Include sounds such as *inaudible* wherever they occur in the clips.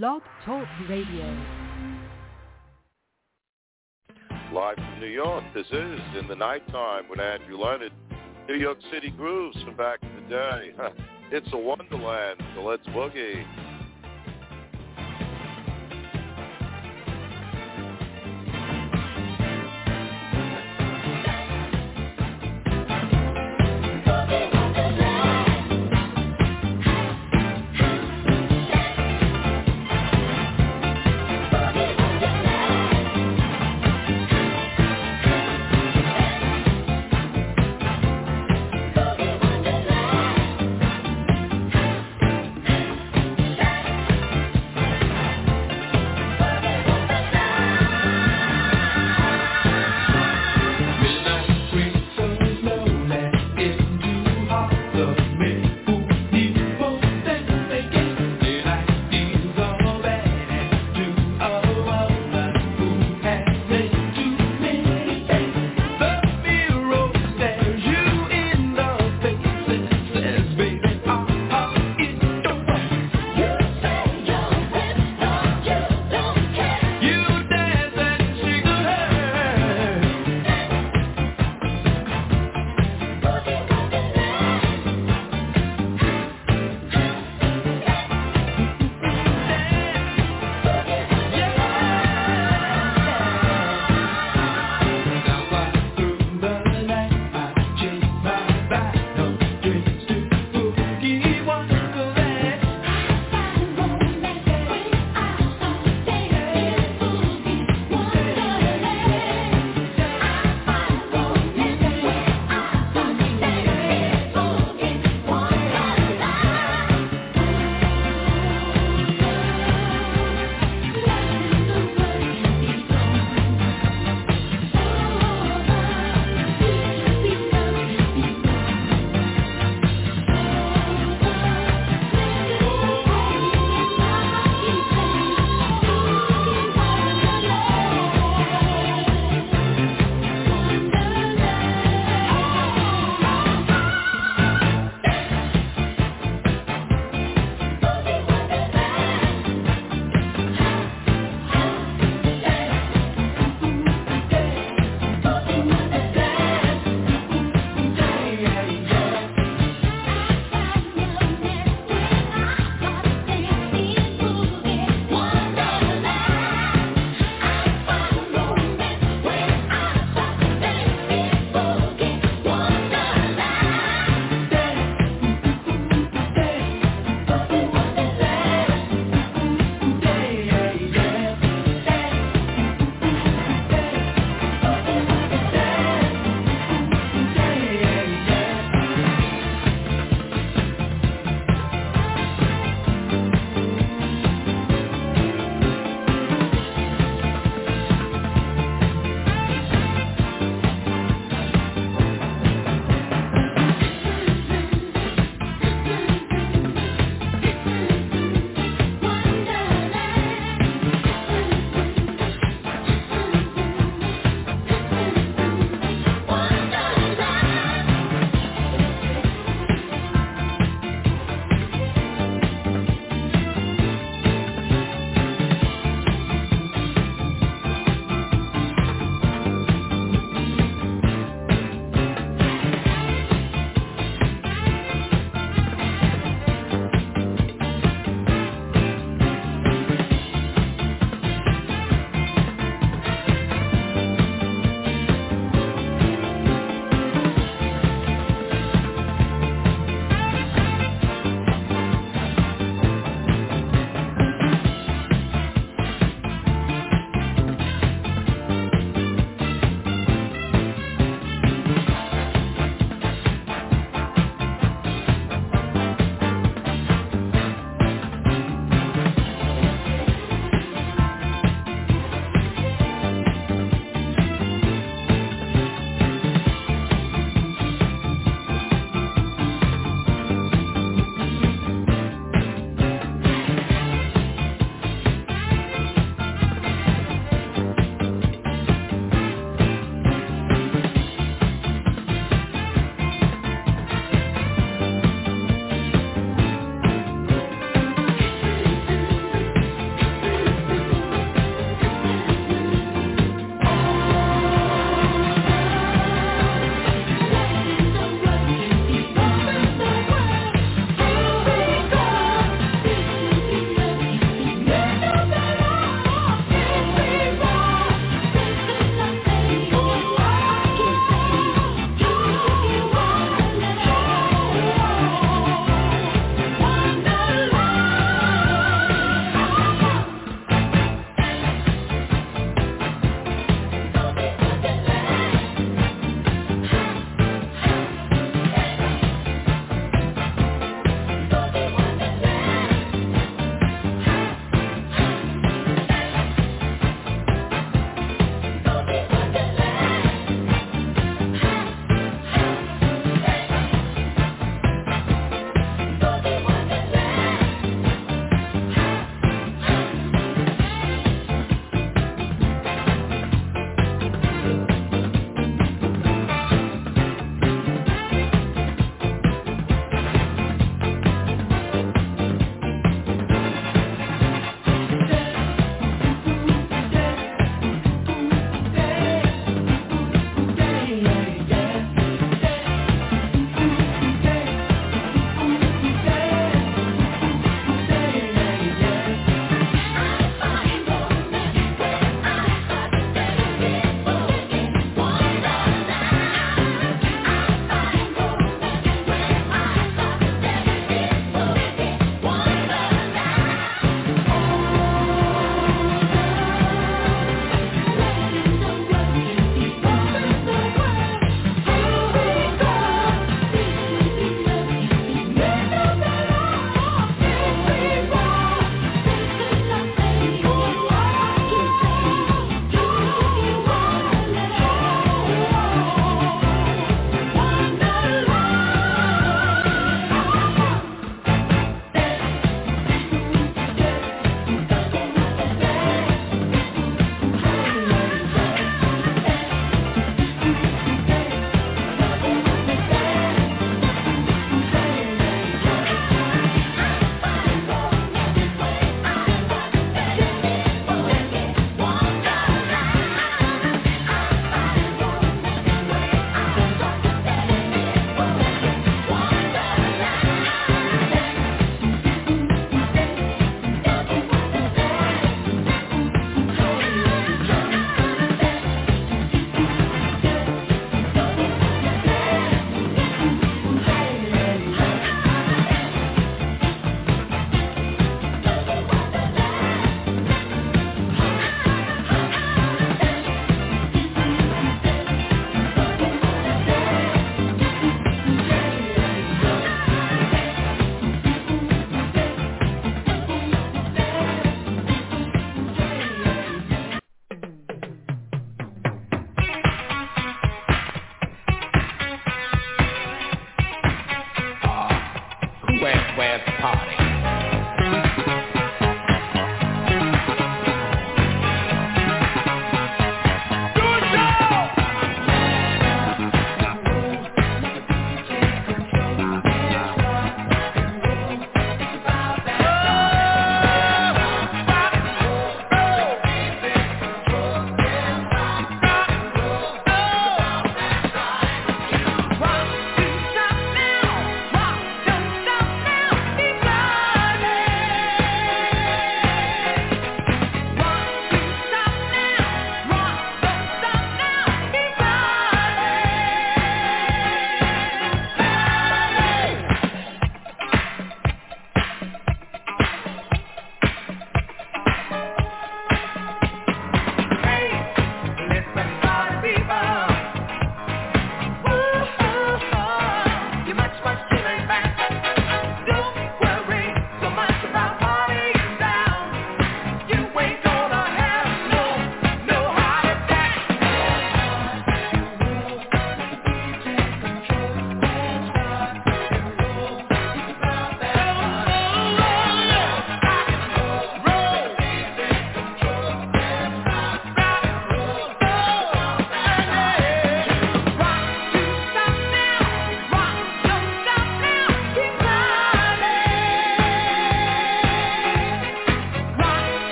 Blog Talk Radio. Live from New York, this is In the Nighttime with Andrew Leonard. New York City grooves from back in the day. *laughs* It's a wonderland, so let's boogie.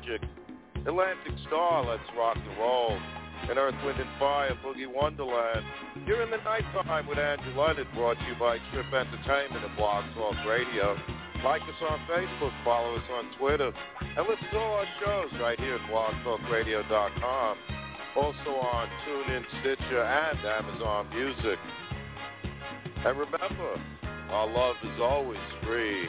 Magic. Atlantic Starr, Let's Rock and Roll. And Earth, Wind, and Fire, Boogie Wonderland. You're in the nighttime with Andrew Leonard, brought to you by Trip Entertainment and Blog Talk Radio. Like us on Facebook, follow us on Twitter, and listen to all our shows right here at blogtalkradio.com. Also on TuneIn, Stitcher, and Amazon Music. And remember, our love is always free.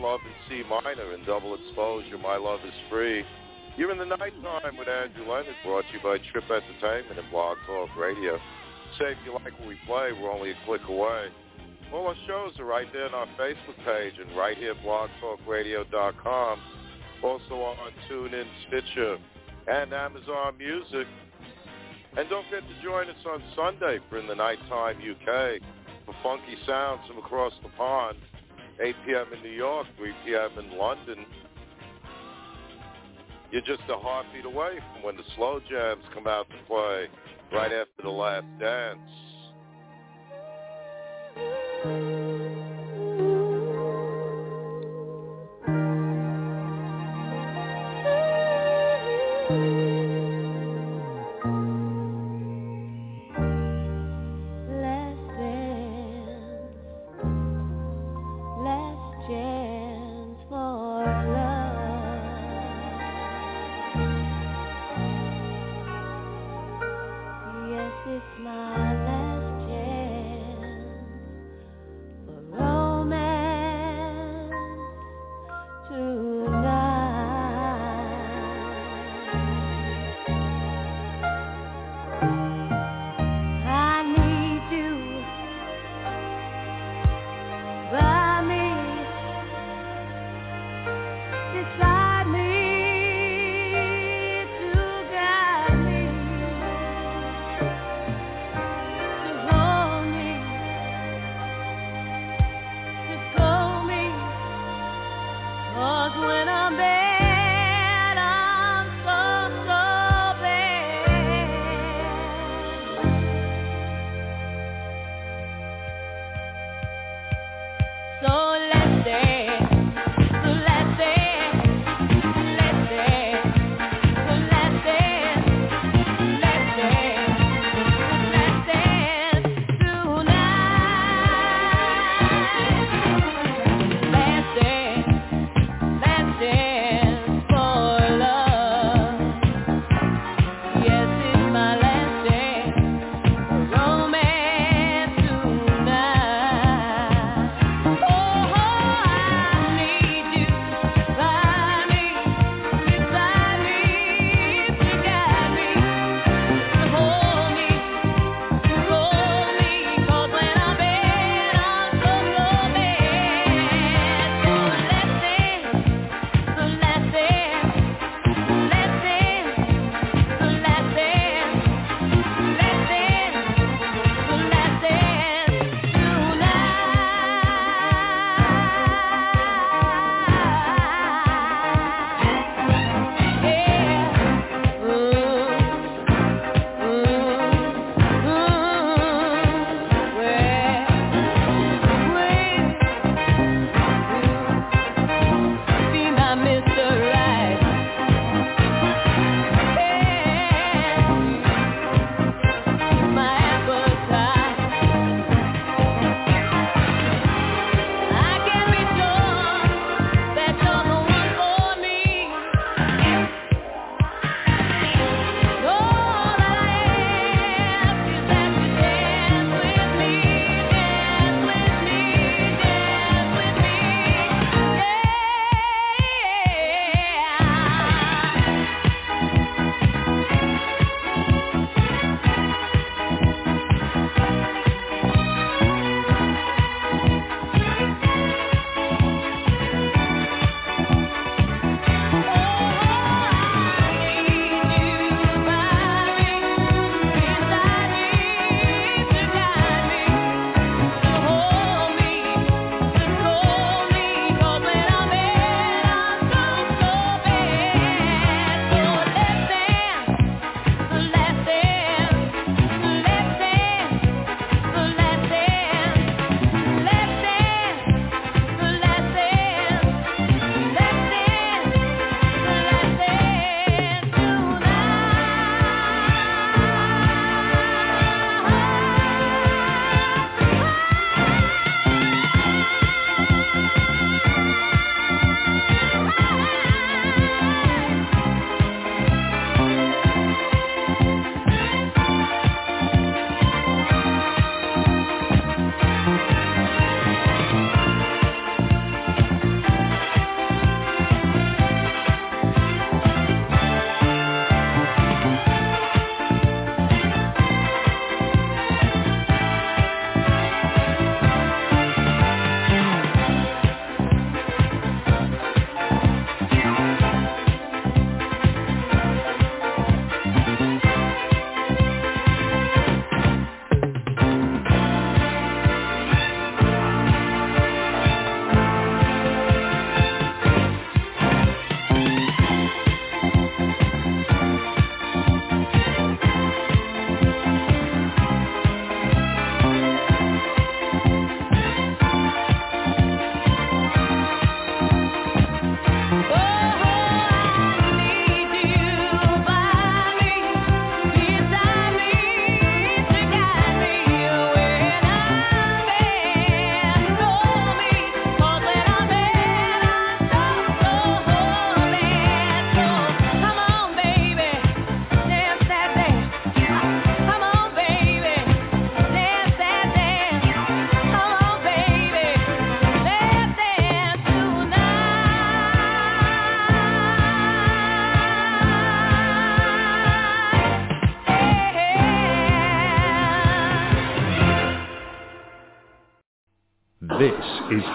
Love in C minor and double exposure. My love is free. You're in the nighttime with Andrew Leonard, brought to you by Trip Entertainment and Blog Talk Radio. Say if you like what we play, we're only a click away. All our shows are right there on our Facebook page and right here at blogtalkradio.com. Also on TuneIn, Stitcher, and Amazon Music. And don't forget to join us on Sunday for In the Nighttime UK for funky sounds from across the pond. 8 p.m. in New York, 3 p.m. in London. You're just a heartbeat away from when the slow jams come out to play right after the last dance.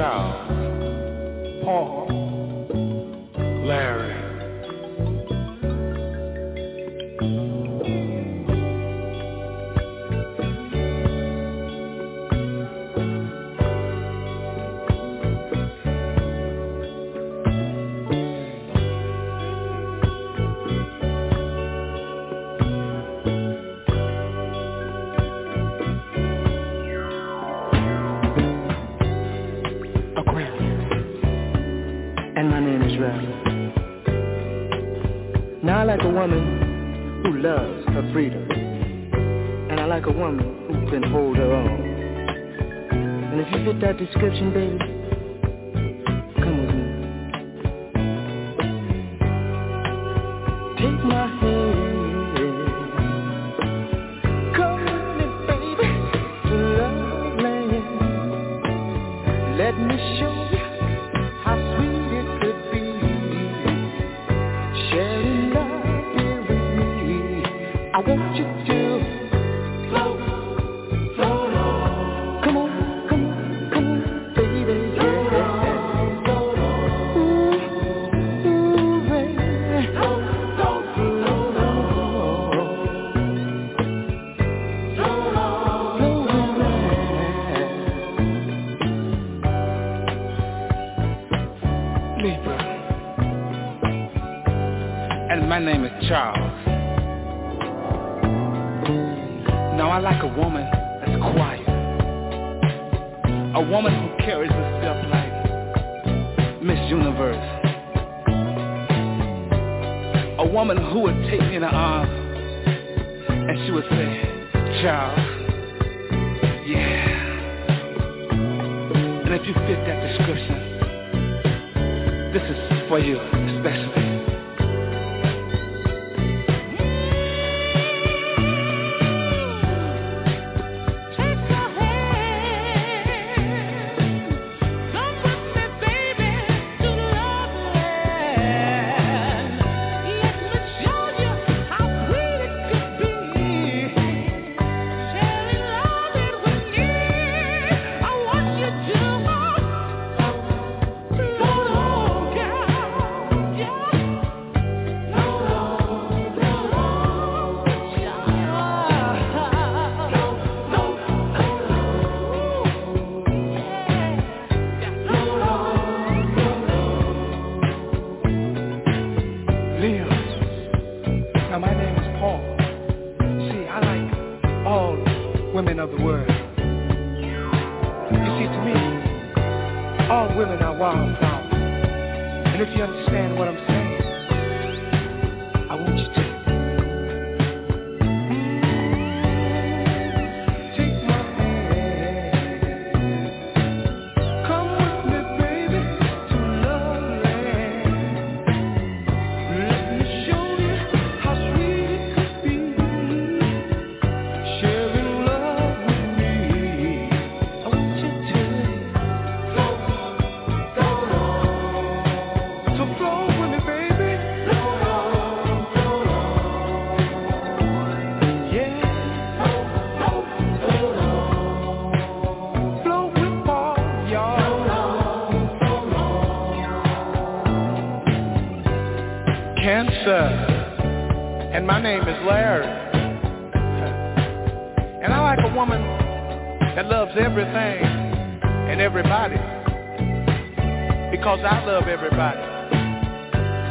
child. woman who loves her freedom. And I like a woman who can hold her own. And if you fit that description, baby,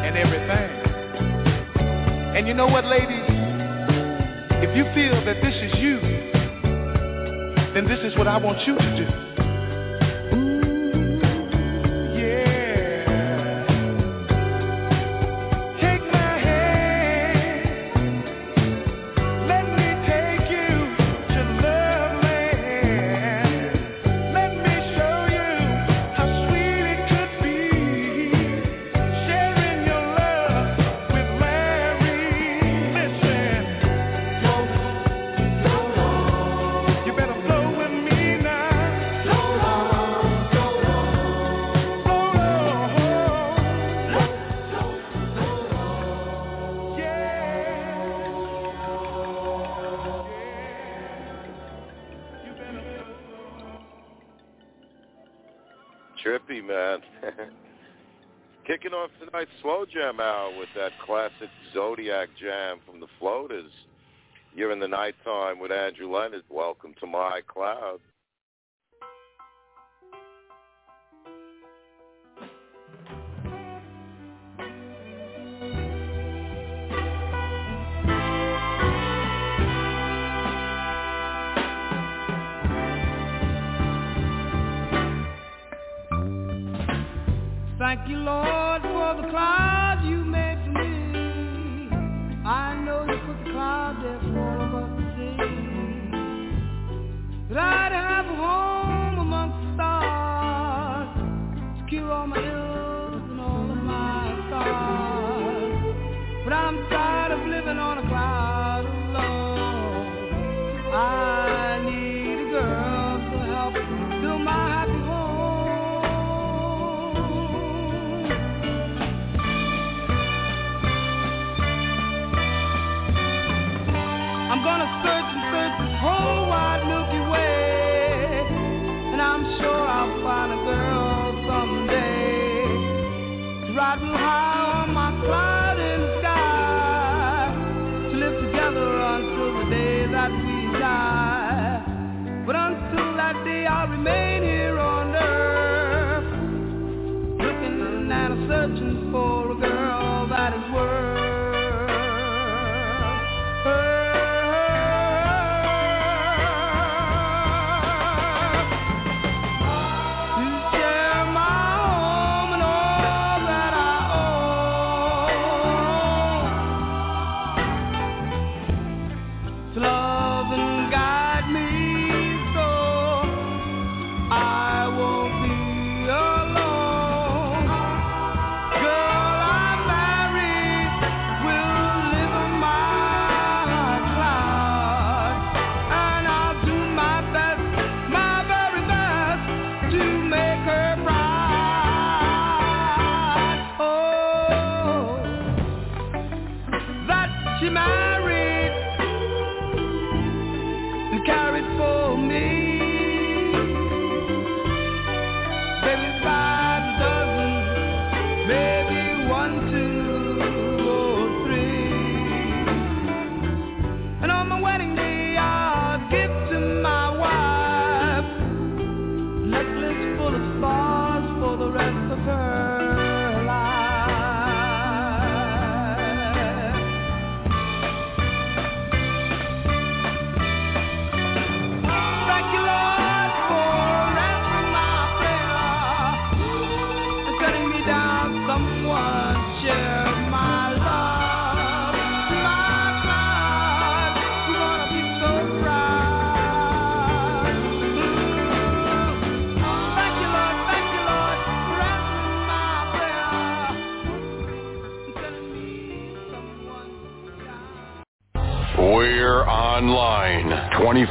and everything. And you know what, ladies? If you feel that this is you, then this is what I want you to do. nice slow jam out with that classic Zodiac jam from the Floaters. You're in the nighttime with Andrew Leonard. Welcome to my cloud. Thank you, Lord for the cloud you made for me. I know you put the cloud there for us to see. I'd have a home.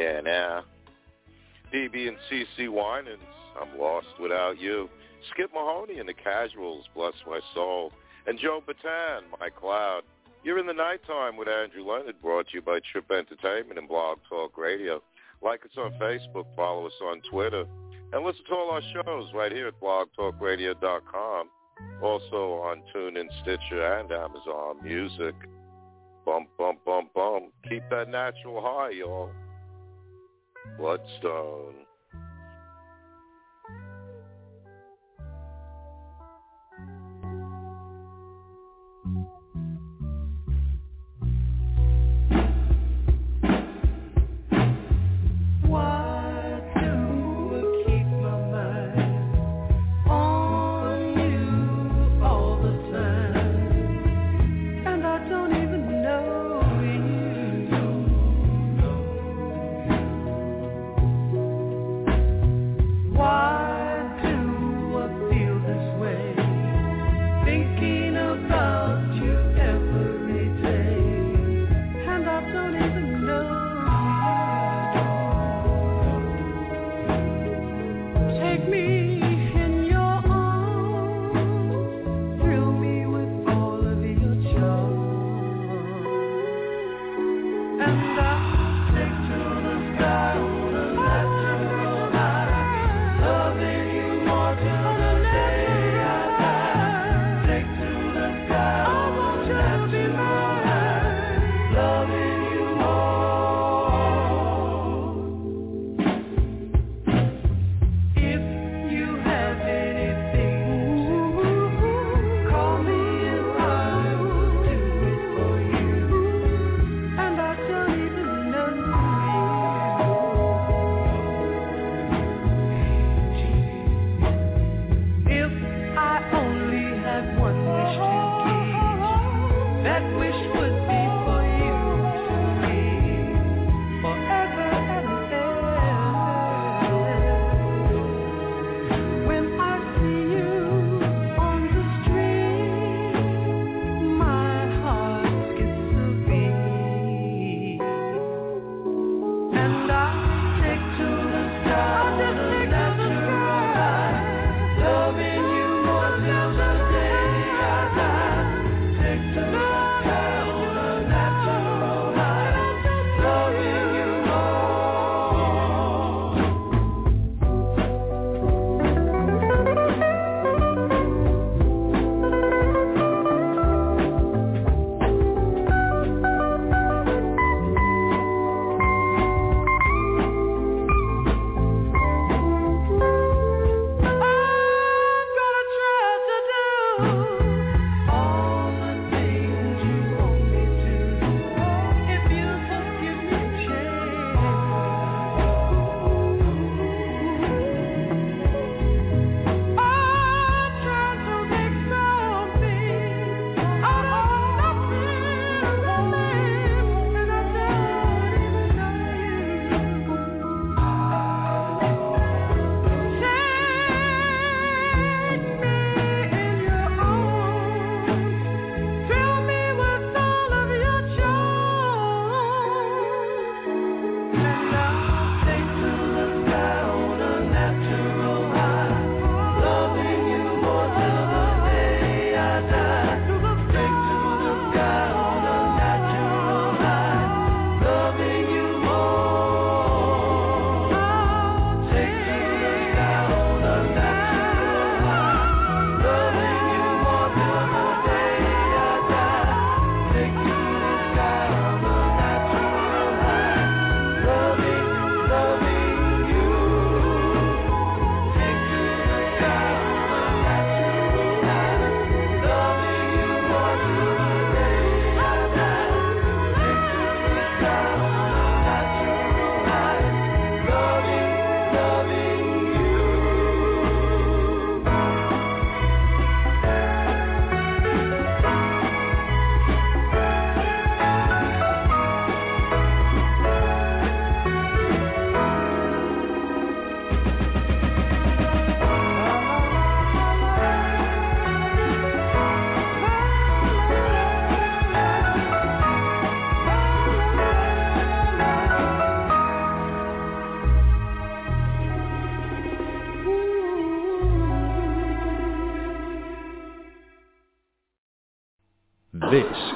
Yeah, now. BeBe and CeCe Winans, I'm lost without you. Skip Mahoney and the Casuals, bless my soul. And Joe Bataan, my cloud. You're in the nighttime with Andrew Leonard, brought to you by Trip Entertainment and Blog Talk Radio. Like us on Facebook, follow us on Twitter, and listen to all our shows right here at blogtalkradio.com. Also on TuneIn, Stitcher, and Amazon Music. Bump, bump, bump, bump. Keep that natural high, y'all. Bloodstone.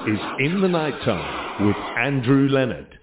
Is In the Nighttime with Andrew Leonard.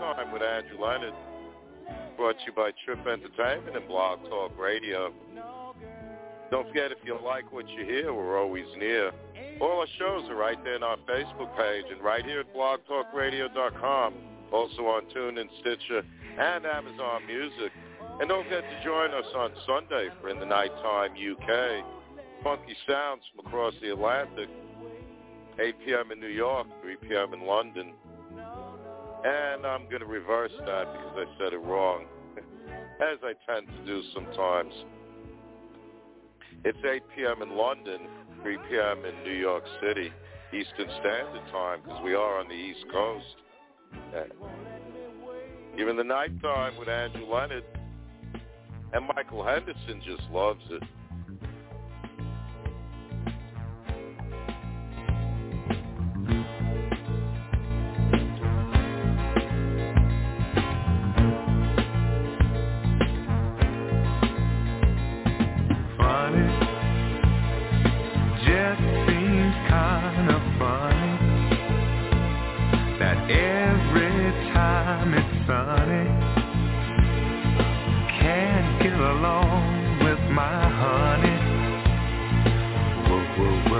Nighttime with Andrew Leonard. Brought to you by Trip Entertainment and Blog Talk Radio. Don't forget if you like what you hear, we're always near. All our shows are right there on our Facebook page and right here at blogtalkradio.com. Also on TuneIn, Stitcher, and Amazon Music. And don't forget to join us on Sunday for In the Nighttime UK. Funky sounds from across the Atlantic. 8 p.m. in New York, 3 p.m. in London. And I'm going to reverse that because I said it wrong, *laughs* as I tend to do sometimes. It's 8 p.m. in London, 3 p.m. in New York City, Eastern Standard Time, because we are on the East Coast. Even the nighttime with Andrew Leonard and Michael Henderson just loves it.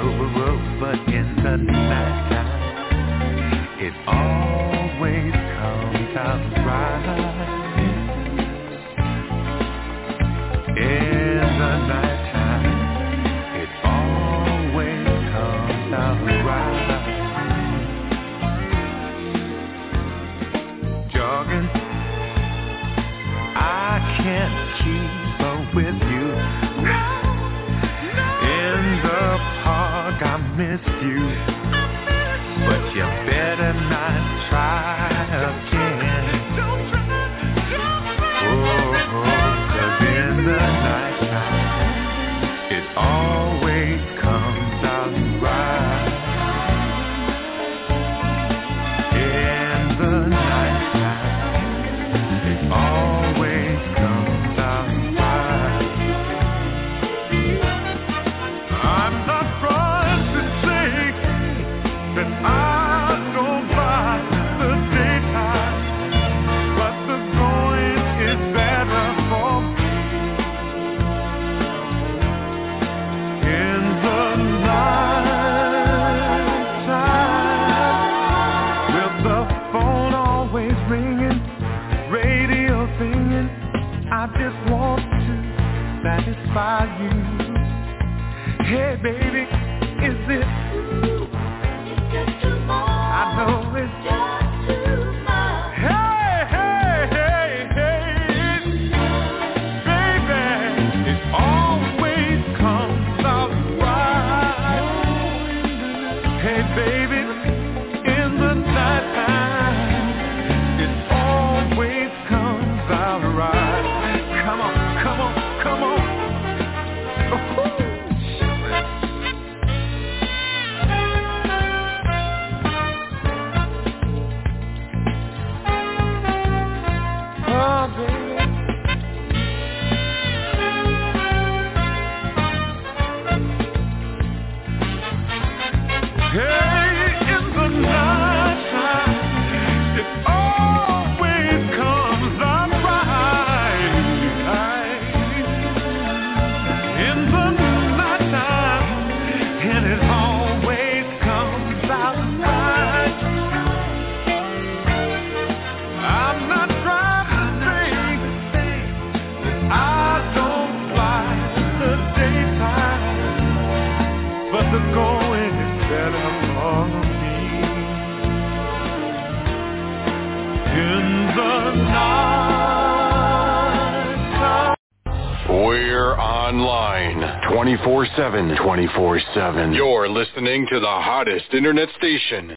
Whoa. But in the nighttime, it always comes out right. 7. You're listening to the hottest internet station.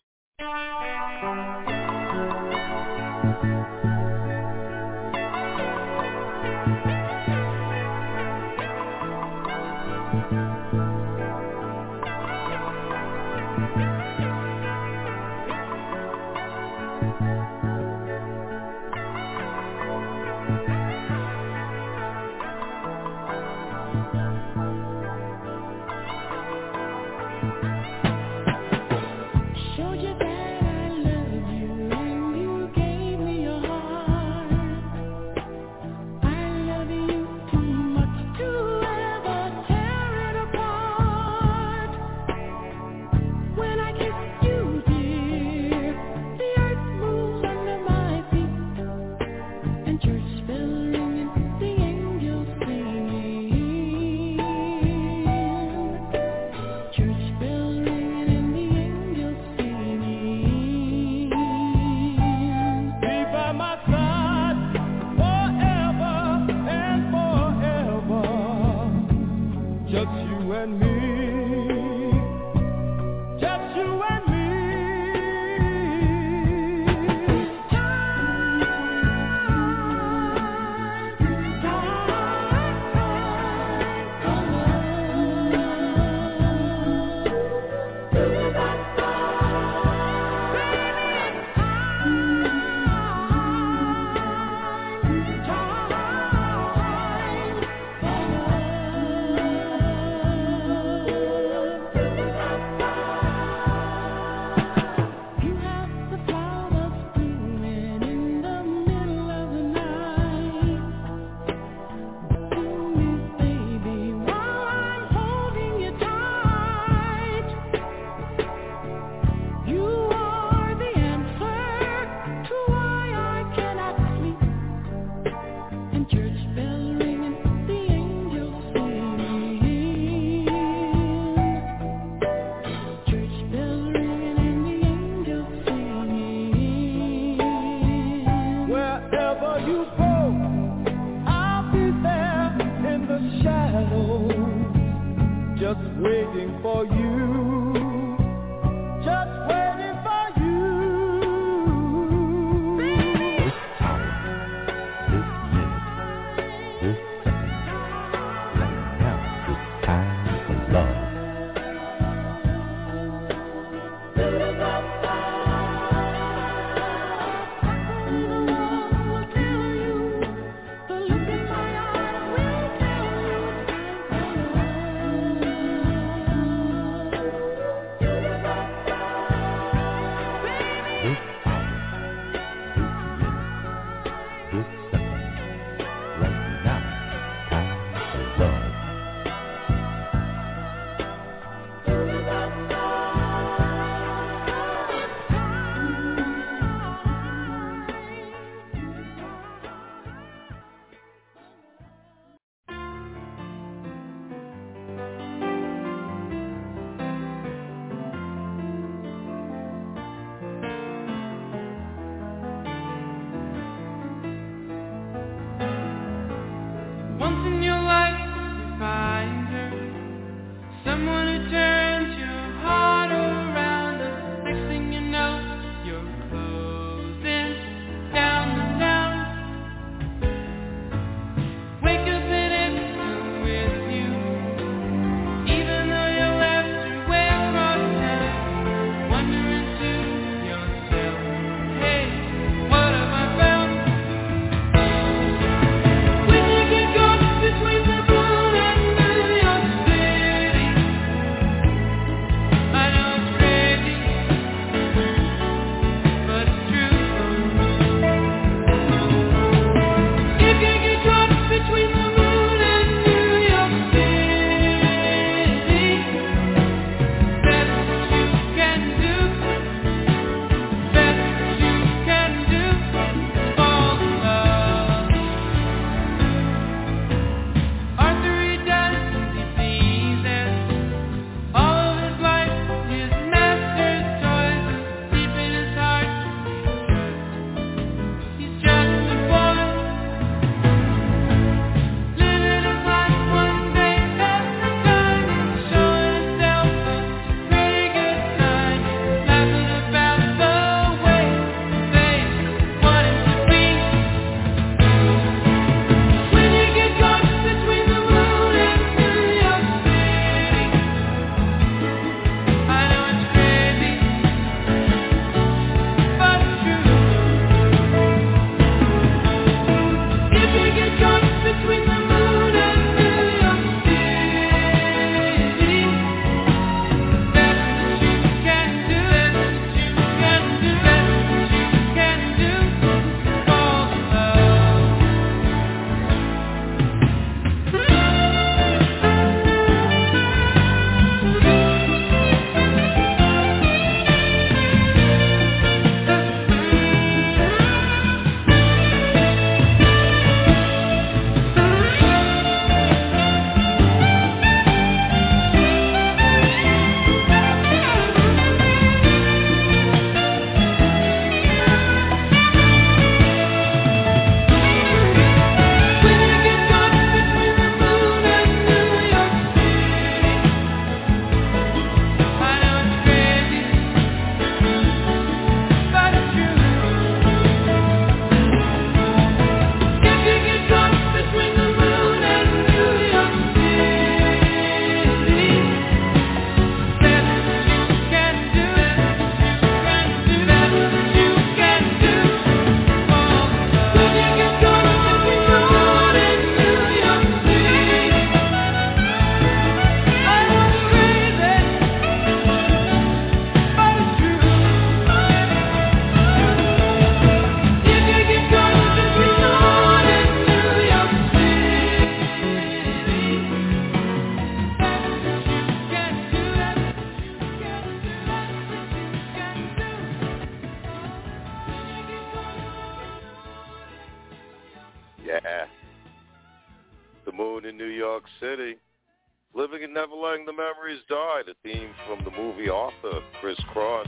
Diaries Die, the theme from the movie Arthur, Chris Cross.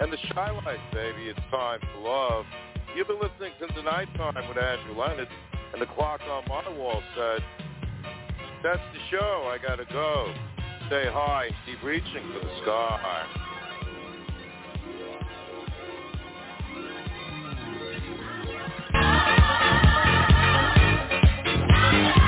And the Chi-Lites, baby, it's time for love. You've been listening to The Night Time with Andrew Leonard, and the clock on my wall said, that's the show. I gotta go. Say hi. Keep reaching for the sky. Thank you.